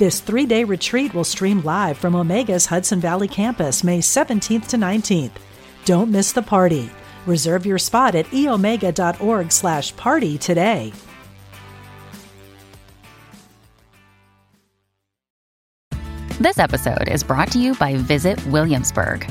This three day retreat will stream live from Omega's Hudson Valley campus May 17th to 19th. Don't miss the party. Reserve your spot at eomega.org slash party today. This episode is brought to you by Visit Williamsburg.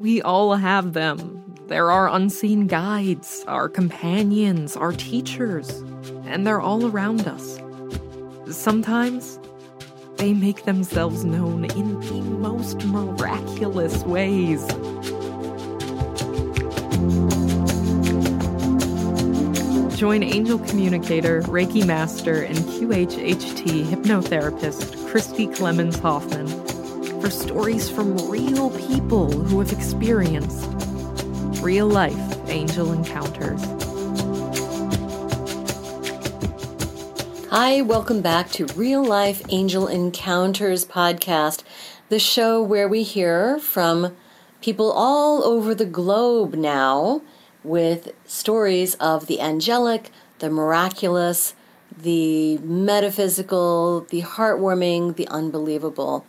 We all have them. They're our unseen guides, our companions, our teachers, and they're all around us. Sometimes they make themselves known in the most miraculous ways. Join angel communicator, Reiki master, and QHHT hypnotherapist Christi Clemons Hoffman for stories from real people who have experienced real life angel encounters. Hi, welcome back to Real Life Angel Encounters podcast, the show where we hear from people all over the globe now with stories of the angelic, the miraculous, the metaphysical, the heartwarming, the unbelievable.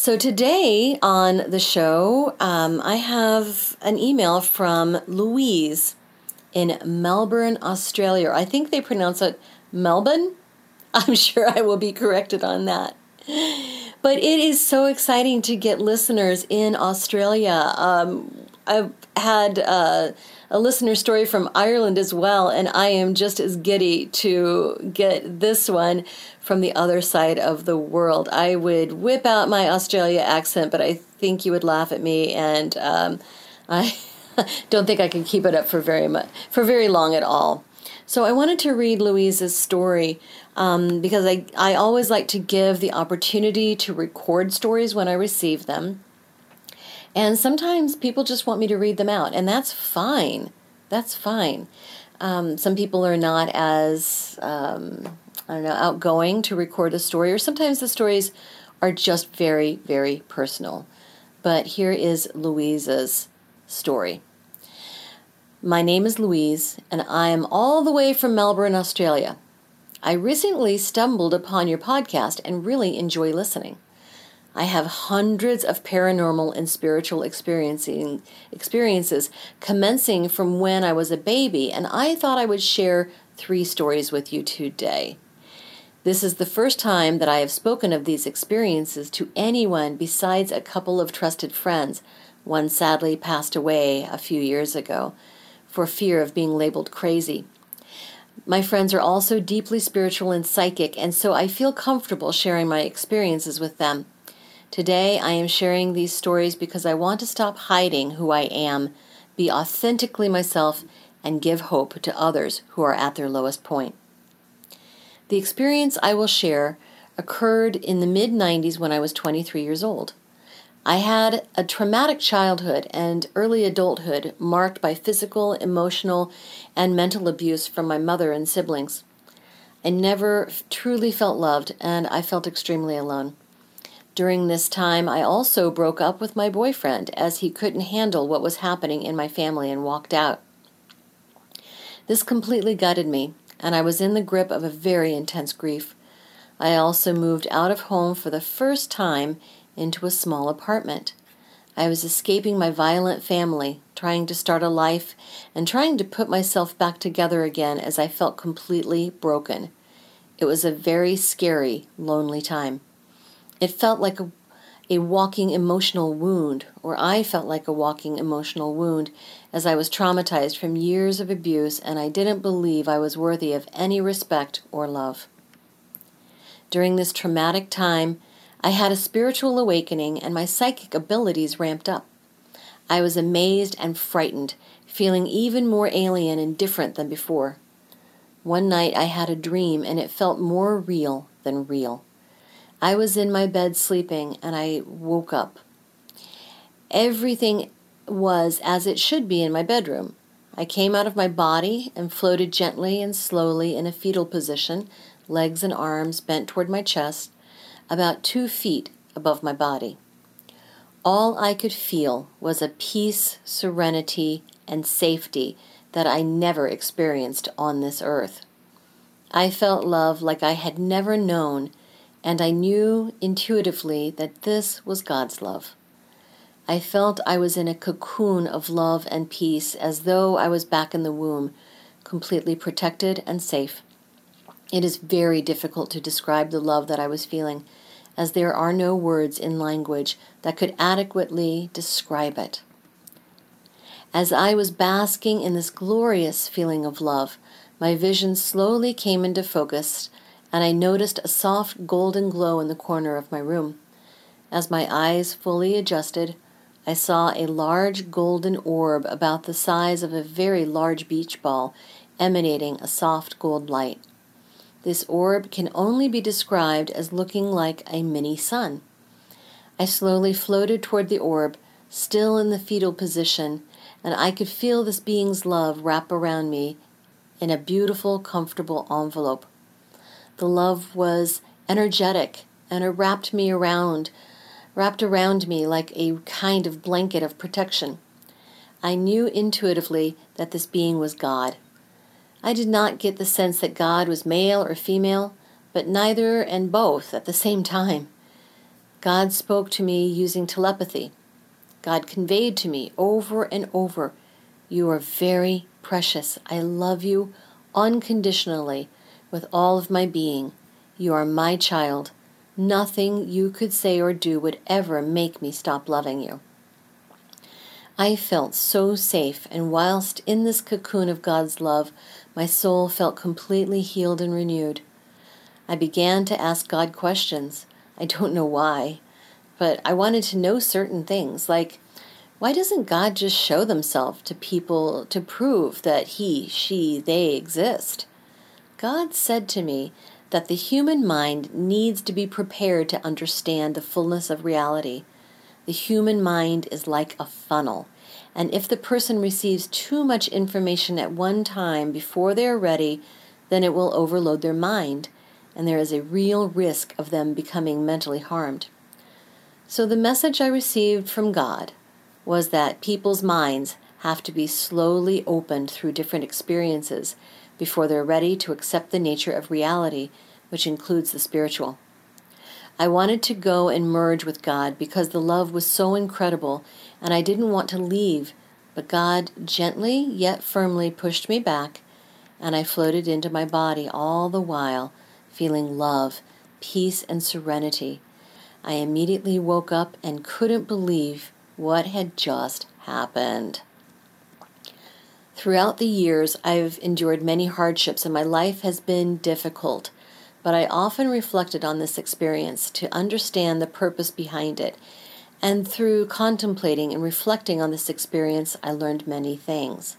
So today on the show, um, I have an email from Louise in Melbourne, Australia. I think they pronounce it Melbourne. I'm sure I will be corrected on that. But it is so exciting to get listeners in Australia. Um, I've had uh, a listener story from Ireland as well, and I am just as giddy to get this one from the other side of the world. I would whip out my Australia accent, but I think you would laugh at me, and um, I don't think I can keep it up for very much, for very long at all. So I wanted to read Louise's story um, because I, I always like to give the opportunity to record stories when I receive them. And sometimes people just want me to read them out, and that's fine. That's fine. Um, some people are not as um, I don't know, outgoing to record a story, or sometimes the stories are just very, very personal. But here is Louise's story. My name is Louise, and I am all the way from Melbourne, Australia. I recently stumbled upon your podcast and really enjoy listening. I have hundreds of paranormal and spiritual experiencing experiences commencing from when I was a baby, and I thought I would share three stories with you today. This is the first time that I have spoken of these experiences to anyone besides a couple of trusted friends. One sadly passed away a few years ago for fear of being labeled crazy. My friends are also deeply spiritual and psychic, and so I feel comfortable sharing my experiences with them. Today, I am sharing these stories because I want to stop hiding who I am, be authentically myself, and give hope to others who are at their lowest point. The experience I will share occurred in the mid 90s when I was 23 years old. I had a traumatic childhood and early adulthood marked by physical, emotional, and mental abuse from my mother and siblings. I never truly felt loved and I felt extremely alone. During this time, I also broke up with my boyfriend as he couldn't handle what was happening in my family and walked out. This completely gutted me, and I was in the grip of a very intense grief. I also moved out of home for the first time into a small apartment. I was escaping my violent family, trying to start a life, and trying to put myself back together again as I felt completely broken. It was a very scary, lonely time. It felt like a, a walking emotional wound, or I felt like a walking emotional wound as I was traumatized from years of abuse and I didn't believe I was worthy of any respect or love. During this traumatic time, I had a spiritual awakening and my psychic abilities ramped up. I was amazed and frightened, feeling even more alien and different than before. One night I had a dream and it felt more real than real. I was in my bed sleeping and I woke up. Everything was as it should be in my bedroom. I came out of my body and floated gently and slowly in a fetal position, legs and arms bent toward my chest, about two feet above my body. All I could feel was a peace, serenity, and safety that I never experienced on this earth. I felt love like I had never known and I knew intuitively that this was God's love. I felt I was in a cocoon of love and peace as though I was back in the womb, completely protected and safe. It is very difficult to describe the love that I was feeling, as there are no words in language that could adequately describe it. As I was basking in this glorious feeling of love, my vision slowly came into focus and I noticed a soft golden glow in the corner of my room. As my eyes fully adjusted, I saw a large golden orb about the size of a very large beach ball emanating a soft gold light. This orb can only be described as looking like a mini sun. I slowly floated toward the orb, still in the fetal position, and I could feel this being's love wrap around me in a beautiful, comfortable envelope. The love was energetic and it wrapped me around, wrapped around me like a kind of blanket of protection. I knew intuitively that this being was God. I did not get the sense that God was male or female, but neither and both at the same time. God spoke to me using telepathy. God conveyed to me over and over, You are very precious. I love you unconditionally with all of my being. You are my child. Nothing you could say or do would ever make me stop loving you. I felt so safe, and whilst in this cocoon of God's love, my soul felt completely healed and renewed. I began to ask God questions. I don't know why, but I wanted to know certain things, like why doesn't God just show themselves to people to prove that he, she, they exist? God said to me that the human mind needs to be prepared to understand the fullness of reality. The human mind is like a funnel, and if the person receives too much information at one time before they are ready, then it will overload their mind, and there is a real risk of them becoming mentally harmed. So, the message I received from God was that people's minds have to be slowly opened through different experiences before they're ready to accept the nature of reality, which includes the spiritual. I wanted to go and merge with God because the love was so incredible and I didn't want to leave, but God gently yet firmly pushed me back and I floated into my body all the while, feeling love, peace, and serenity. I immediately woke up and couldn't believe what had just happened. Throughout the years, I've endured many hardships and my life has been difficult, but I often reflected on this experience to understand the purpose behind it. And through contemplating and reflecting on this experience, I learned many things.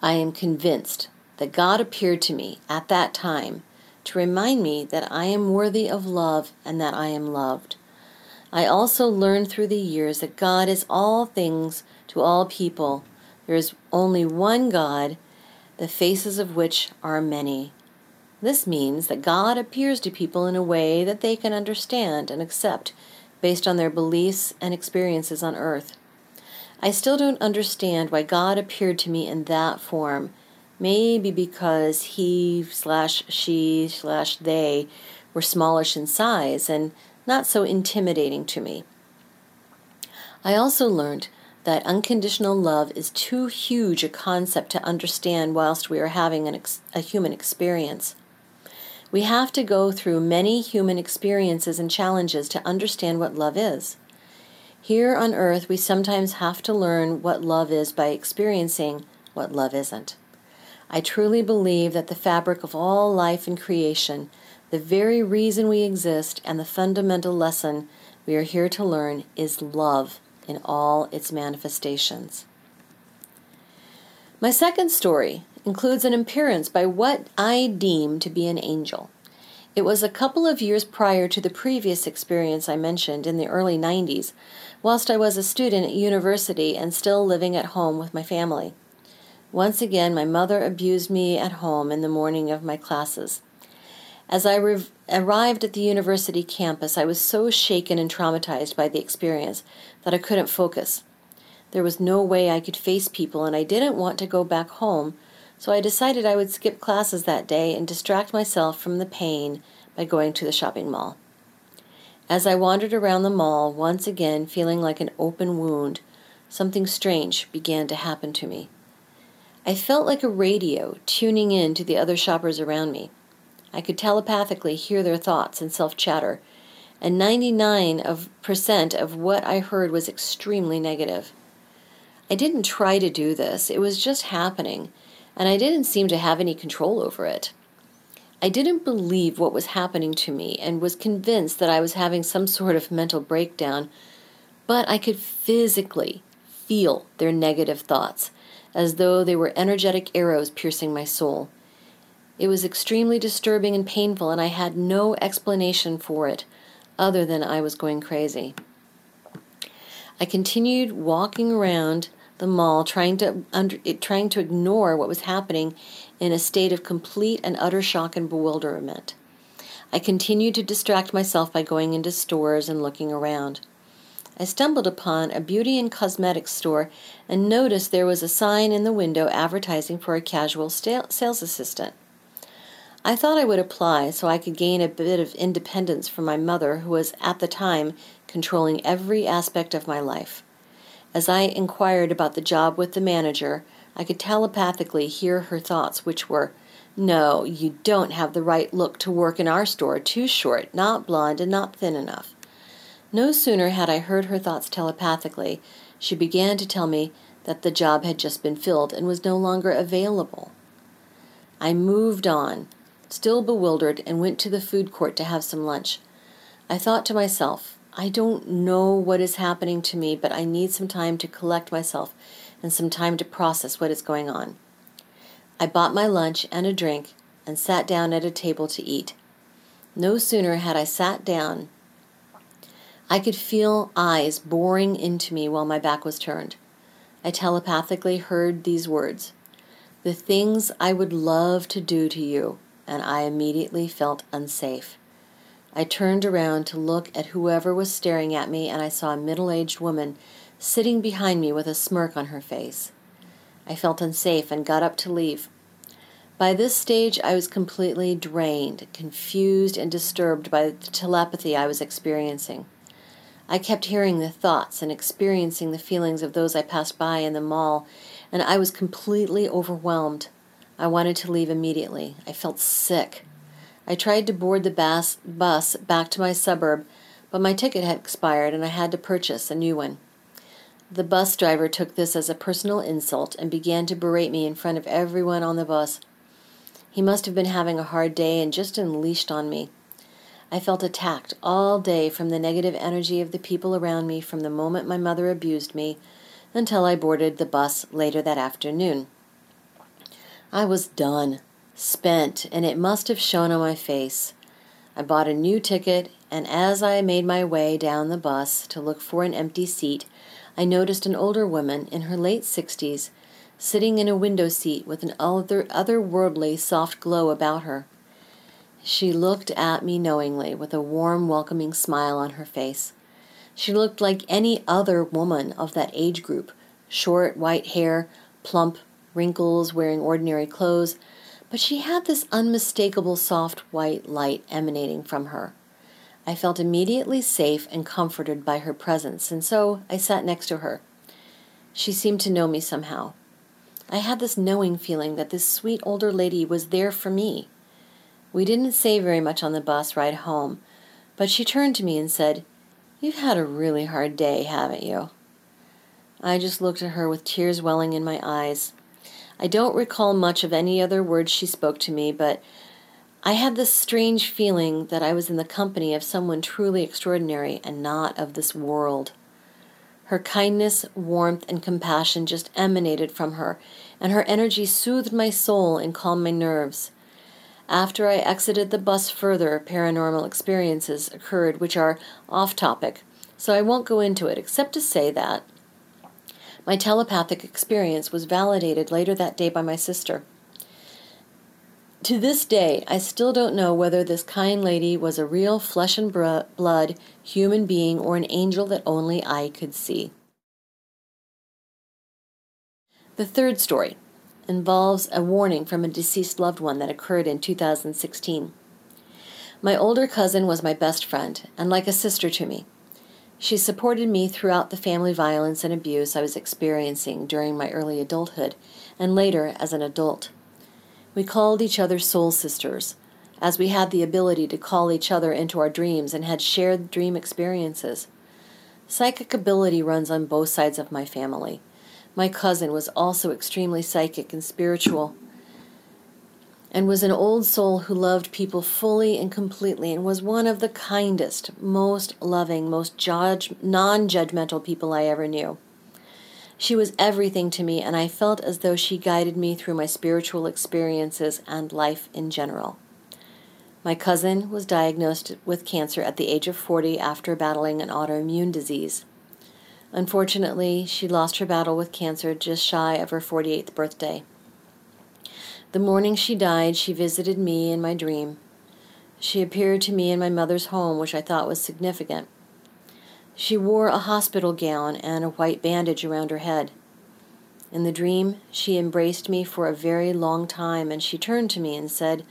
I am convinced that God appeared to me at that time to remind me that I am worthy of love and that I am loved. I also learned through the years that God is all things to all people there is only one God, the faces of which are many. This means that God appears to people in a way that they can understand and accept based on their beliefs and experiences on earth. I still don't understand why God appeared to me in that form. Maybe because he slash she slash they were smallish in size and not so intimidating to me. I also learned that unconditional love is too huge a concept to understand whilst we are having ex- a human experience. We have to go through many human experiences and challenges to understand what love is. Here on earth, we sometimes have to learn what love is by experiencing what love isn't. I truly believe that the fabric of all life and creation, the very reason we exist, and the fundamental lesson we are here to learn is love in all its manifestations. My second story includes an appearance by what I deem to be an angel. It was a couple of years prior to the previous experience I mentioned in the early 90s, whilst I was a student at university and still living at home with my family. Once again, my mother abused me at home in the morning of my classes. As I re- arrived at the university campus, I was so shaken and traumatized by the experience that I couldn't focus. There was no way I could face people, and I didn't want to go back home, so I decided I would skip classes that day and distract myself from the pain by going to the shopping mall. As I wandered around the mall, once again feeling like an open wound, something strange began to happen to me. I felt like a radio tuning in to the other shoppers around me. I could telepathically hear their thoughts and self chatter, and 99% of what I heard was extremely negative. I didn't try to do this, it was just happening, and I didn't seem to have any control over it. I didn't believe what was happening to me and was convinced that I was having some sort of mental breakdown, but I could physically feel their negative thoughts as though they were energetic arrows piercing my soul. It was extremely disturbing and painful, and I had no explanation for it other than I was going crazy. I continued walking around the mall trying to under, trying to ignore what was happening in a state of complete and utter shock and bewilderment. I continued to distract myself by going into stores and looking around. I stumbled upon a beauty and cosmetics store and noticed there was a sign in the window advertising for a casual sales assistant. I thought I would apply so I could gain a bit of independence from my mother, who was at the time controlling every aspect of my life. As I inquired about the job with the manager, I could telepathically hear her thoughts, which were, No, you don't have the right look to work in our store, too short, not blonde, and not thin enough. No sooner had I heard her thoughts telepathically, she began to tell me that the job had just been filled and was no longer available. I moved on, still bewildered, and went to the food court to have some lunch. I thought to myself, I don't know what is happening to me, but I need some time to collect myself and some time to process what is going on. I bought my lunch and a drink and sat down at a table to eat. No sooner had I sat down, I could feel eyes boring into me while my back was turned. I telepathically heard these words The things I would love to do to you, and I immediately felt unsafe. I turned around to look at whoever was staring at me, and I saw a middle aged woman sitting behind me with a smirk on her face. I felt unsafe and got up to leave. By this stage, I was completely drained, confused, and disturbed by the telepathy I was experiencing. I kept hearing the thoughts and experiencing the feelings of those I passed by in the mall, and I was completely overwhelmed. I wanted to leave immediately. I felt sick. I tried to board the bus, bus back to my suburb, but my ticket had expired and I had to purchase a new one. The bus driver took this as a personal insult and began to berate me in front of everyone on the bus. He must have been having a hard day and just unleashed on me. I felt attacked all day from the negative energy of the people around me from the moment my mother abused me until I boarded the bus later that afternoon. I was done spent, and it must have shown on my face. I bought a new ticket, and as I made my way down the bus to look for an empty seat, I noticed an older woman in her late sixties sitting in a window seat with an other otherworldly soft glow about her. She looked at me knowingly with a warm, welcoming smile on her face. She looked like any other woman of that age group short, white hair, plump, wrinkles, wearing ordinary clothes, but she had this unmistakable soft white light emanating from her. I felt immediately safe and comforted by her presence, and so I sat next to her. She seemed to know me somehow. I had this knowing feeling that this sweet older lady was there for me. We didn't say very much on the bus ride home, but she turned to me and said, You've had a really hard day, haven't you? I just looked at her with tears welling in my eyes. I don't recall much of any other words she spoke to me, but I had this strange feeling that I was in the company of someone truly extraordinary and not of this world. Her kindness, warmth, and compassion just emanated from her, and her energy soothed my soul and calmed my nerves. After I exited the bus further, paranormal experiences occurred which are off topic, so I won't go into it except to say that my telepathic experience was validated later that day by my sister. To this day, I still don't know whether this kind lady was a real flesh and blood human being or an angel that only I could see. The third story involves a warning from a deceased loved one that occurred in 2016. My older cousin was my best friend and like a sister to me. She supported me throughout the family violence and abuse I was experiencing during my early adulthood and later as an adult. We called each other soul sisters, as we had the ability to call each other into our dreams and had shared dream experiences. Psychic ability runs on both sides of my family. My cousin was also extremely psychic and spiritual and was an old soul who loved people fully and completely and was one of the kindest, most loving, most judge, non judgmental people I ever knew. She was everything to me, and I felt as though she guided me through my spiritual experiences and life in general. My cousin was diagnosed with cancer at the age of 40 after battling an autoimmune disease. Unfortunately, she lost her battle with cancer just shy of her 48th birthday. The morning she died, she visited me in my dream. She appeared to me in my mother's home, which I thought was significant. She wore a hospital gown and a white bandage around her head. In the dream, she embraced me for a very long time, and she turned to me and said,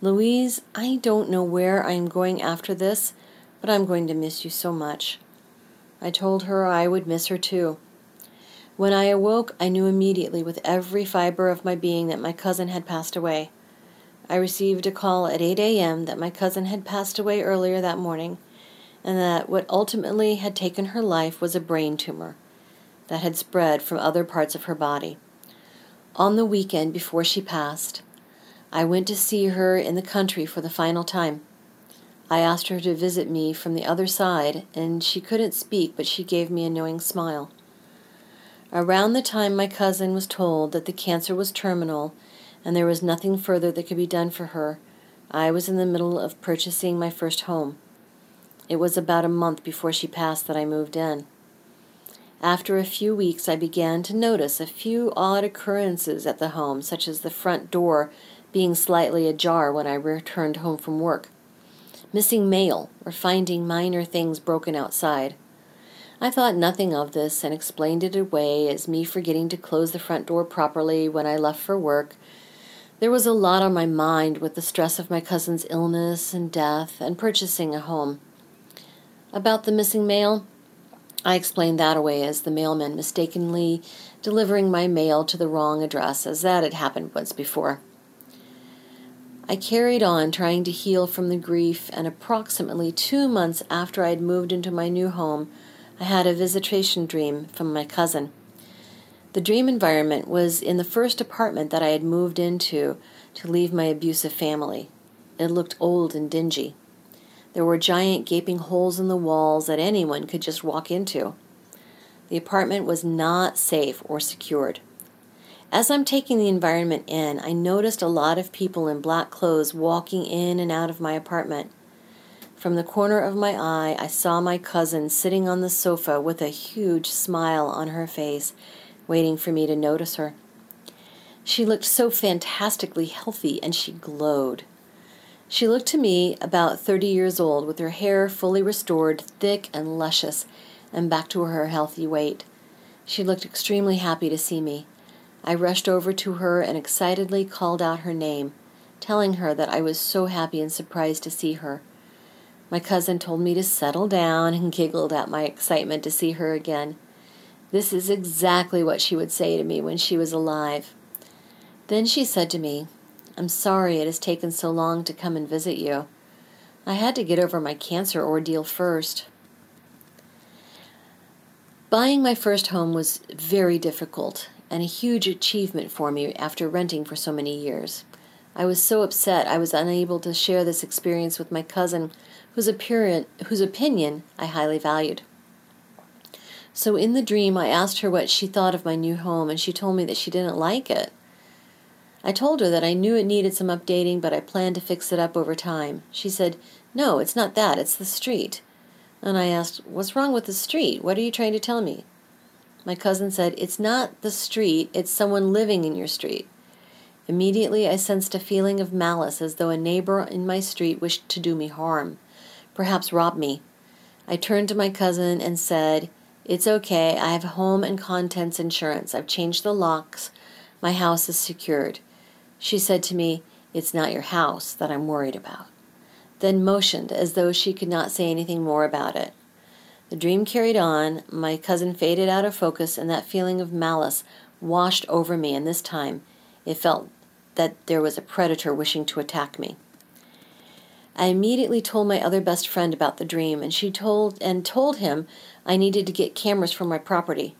Louise, I don't know where I am going after this, but I'm going to miss you so much. I told her I would miss her too. When I awoke, I knew immediately with every fiber of my being that my cousin had passed away. I received a call at 8 a.m. that my cousin had passed away earlier that morning, and that what ultimately had taken her life was a brain tumor that had spread from other parts of her body. On the weekend before she passed, I went to see her in the country for the final time. I asked her to visit me from the other side, and she couldn't speak, but she gave me a knowing smile. Around the time my cousin was told that the cancer was terminal and there was nothing further that could be done for her, I was in the middle of purchasing my first home. It was about a month before she passed that I moved in. After a few weeks, I began to notice a few odd occurrences at the home, such as the front door being slightly ajar when I returned home from work, missing mail, or finding minor things broken outside. I thought nothing of this and explained it away as me forgetting to close the front door properly when I left for work. There was a lot on my mind with the stress of my cousin's illness and death and purchasing a home. About the missing mail, I explained that away as the mailman mistakenly delivering my mail to the wrong address, as that had happened once before. I carried on trying to heal from the grief, and approximately two months after I had moved into my new home, I had a visitation dream from my cousin. The dream environment was in the first apartment that I had moved into to leave my abusive family. It looked old and dingy. There were giant gaping holes in the walls that anyone could just walk into. The apartment was not safe or secured. As I'm taking the environment in, I noticed a lot of people in black clothes walking in and out of my apartment. From the corner of my eye, I saw my cousin sitting on the sofa with a huge smile on her face, waiting for me to notice her. She looked so fantastically healthy and she glowed. She looked to me about 30 years old, with her hair fully restored, thick and luscious, and back to her healthy weight. She looked extremely happy to see me. I rushed over to her and excitedly called out her name, telling her that I was so happy and surprised to see her. My cousin told me to settle down and giggled at my excitement to see her again. This is exactly what she would say to me when she was alive. Then she said to me, I'm sorry it has taken so long to come and visit you. I had to get over my cancer ordeal first. Buying my first home was very difficult and a huge achievement for me after renting for so many years. I was so upset I was unable to share this experience with my cousin, whose, appearance, whose opinion I highly valued. So in the dream, I asked her what she thought of my new home, and she told me that she didn't like it. I told her that I knew it needed some updating, but I planned to fix it up over time. She said, No, it's not that, it's the street. And I asked, What's wrong with the street? What are you trying to tell me? My cousin said, It's not the street, it's someone living in your street. Immediately, I sensed a feeling of malice as though a neighbor in my street wished to do me harm, perhaps rob me. I turned to my cousin and said, It's okay, I have home and contents insurance. I've changed the locks. My house is secured. She said to me, It's not your house that I'm worried about, then motioned as though she could not say anything more about it. The dream carried on, my cousin faded out of focus, and that feeling of malice washed over me, and this time it felt that there was a predator wishing to attack me. I immediately told my other best friend about the dream, and she told and told him I needed to get cameras for my property.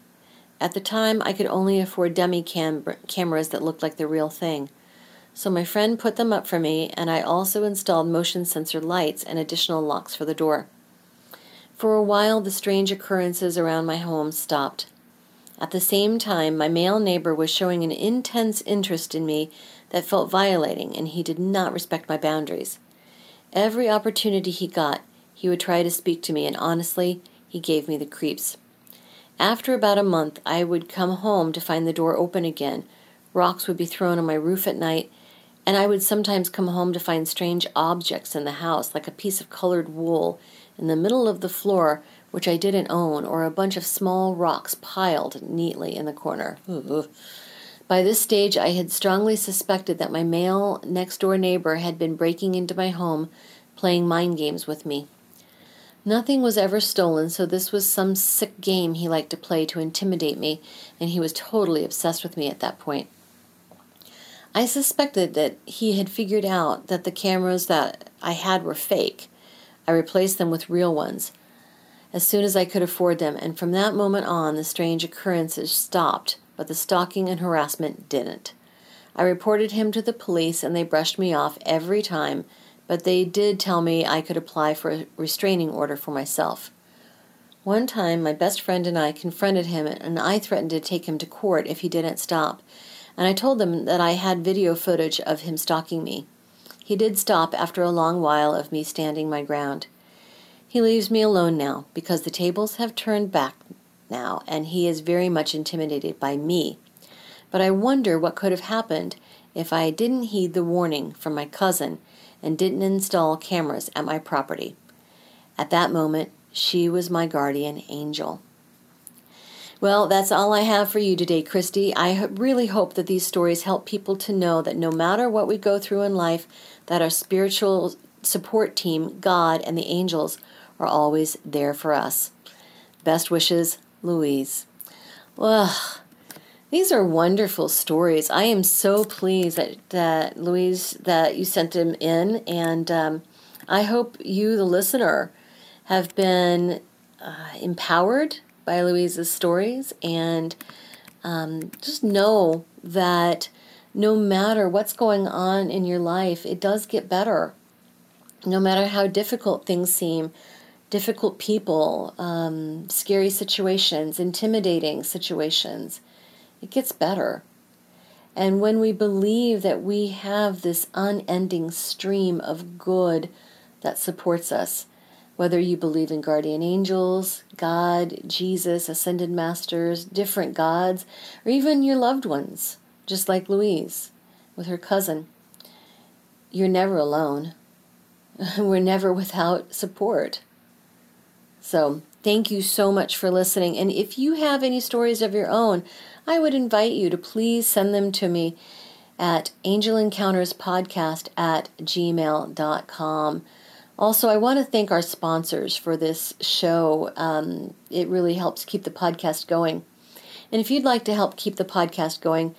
At the time, I could only afford dummy cam- cameras that looked like the real thing. So my friend put them up for me, and I also installed motion sensor lights and additional locks for the door. For a while, the strange occurrences around my home stopped. At the same time, my male neighbor was showing an intense interest in me that felt violating, and he did not respect my boundaries. Every opportunity he got, he would try to speak to me, and honestly, he gave me the creeps. After about a month, I would come home to find the door open again. Rocks would be thrown on my roof at night, and I would sometimes come home to find strange objects in the house, like a piece of colored wool in the middle of the floor, which I didn't own, or a bunch of small rocks piled neatly in the corner. By this stage, I had strongly suspected that my male next door neighbor had been breaking into my home, playing mind games with me. Nothing was ever stolen, so this was some sick game he liked to play to intimidate me, and he was totally obsessed with me at that point. I suspected that he had figured out that the cameras that I had were fake. I replaced them with real ones as soon as I could afford them, and from that moment on, the strange occurrences stopped, but the stalking and harassment didn't. I reported him to the police, and they brushed me off every time, but they did tell me I could apply for a restraining order for myself. One time, my best friend and I confronted him, and I threatened to take him to court if he didn't stop and I told them that I had video footage of him stalking me. He did stop after a long while of me standing my ground. He leaves me alone now because the tables have turned back now and he is very much intimidated by me. But I wonder what could have happened if I didn't heed the warning from my cousin and didn't install cameras at my property. At that moment, she was my guardian angel. Well, that's all I have for you today, Christi. I really hope that these stories help people to know that no matter what we go through in life, that our spiritual support team, God and the angels, are always there for us. Best wishes, Louise. Well, these are wonderful stories. I am so pleased that, that Louise, that you sent them in, and um, I hope you, the listener, have been uh, empowered by Louise's stories and um, just know that no matter what's going on in your life, it does get better. No matter how difficult things seem, difficult people, um, scary situations, intimidating situations, it gets better. And when we believe that we have this unending stream of good that supports us, whether you believe in guardian angels, God, Jesus, ascended masters, different gods, or even your loved ones, just like Louise with her cousin. You're never alone. We're never without support. So, thank you so much for listening. And if you have any stories of your own, I would invite you to please send them to me at angelencounterspodcast at gmail.com. Also, I want to thank our sponsors for this show. Um, it really helps keep the podcast going. And if you'd like to help keep the podcast going,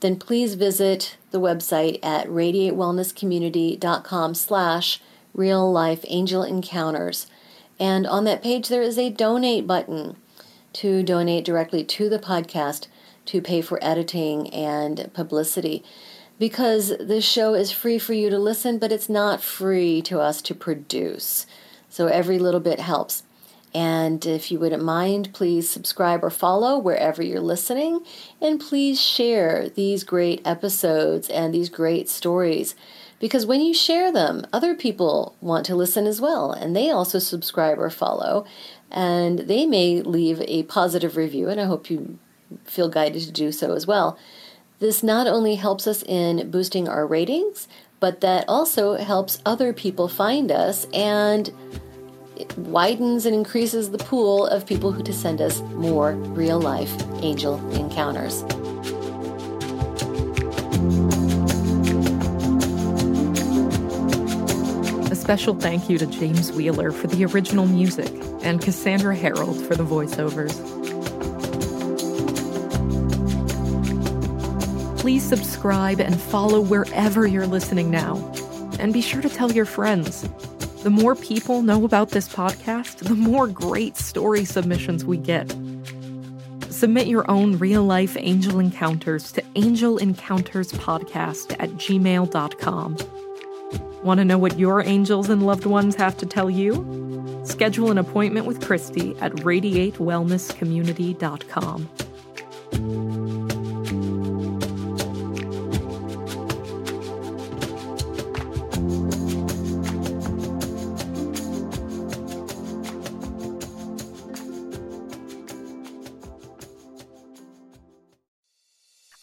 then please visit the website at radiatewellnesscommunity.com slash real life angel encounters. And on that page, there is a donate button. to donate directly to the podcast to pay for editing and publicity because this show is free for you to listen, but it's not free to us to produce. So every little bit helps. And if you wouldn't mind, please subscribe or follow wherever you're listening. And please share these great episodes and these great stories. Because when you share them, other people want to listen as well. And they also subscribe or follow. And they may leave a positive review. And I hope you feel guided to do so as well. This not only helps us in boosting our ratings, but that also helps other people find us and it widens and increases the pool of people who to send us more real life angel encounters. Special thank you to James Wheeler for the original music and Cassandra Harold for the voiceovers. Please subscribe and follow wherever you're listening now. And be sure to tell your friends. The more people know about this podcast, the more great story submissions we get. Submit your own real life angel encounters to angelencounterspodcast at gmail.com. Want to know what your angels and loved ones have to tell you? Schedule an appointment with Christi at radiatewellnesscommunity.com.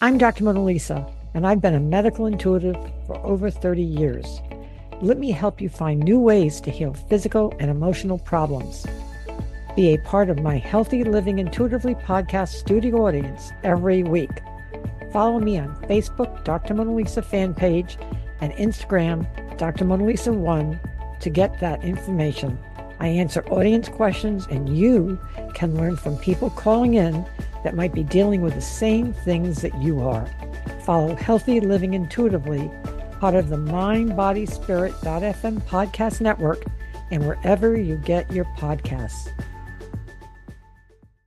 I'm Dr. Mona Lisa, and I've been a medical intuitive for over 30 years. Let me help you find new ways to heal physical and emotional problems. Be a part of my Healthy Living Intuitively podcast studio audience every week. Follow me on Facebook, Dr. Mona Lisa fan page, and Instagram, Dr. Mona Lisa 1 to get that information. I answer audience questions, and you can learn from people calling in that might be dealing with the same things that you are. Follow Healthy Living Intuitively, part of the Mind, Body, Spirit.fm podcast network, and wherever you get your podcasts.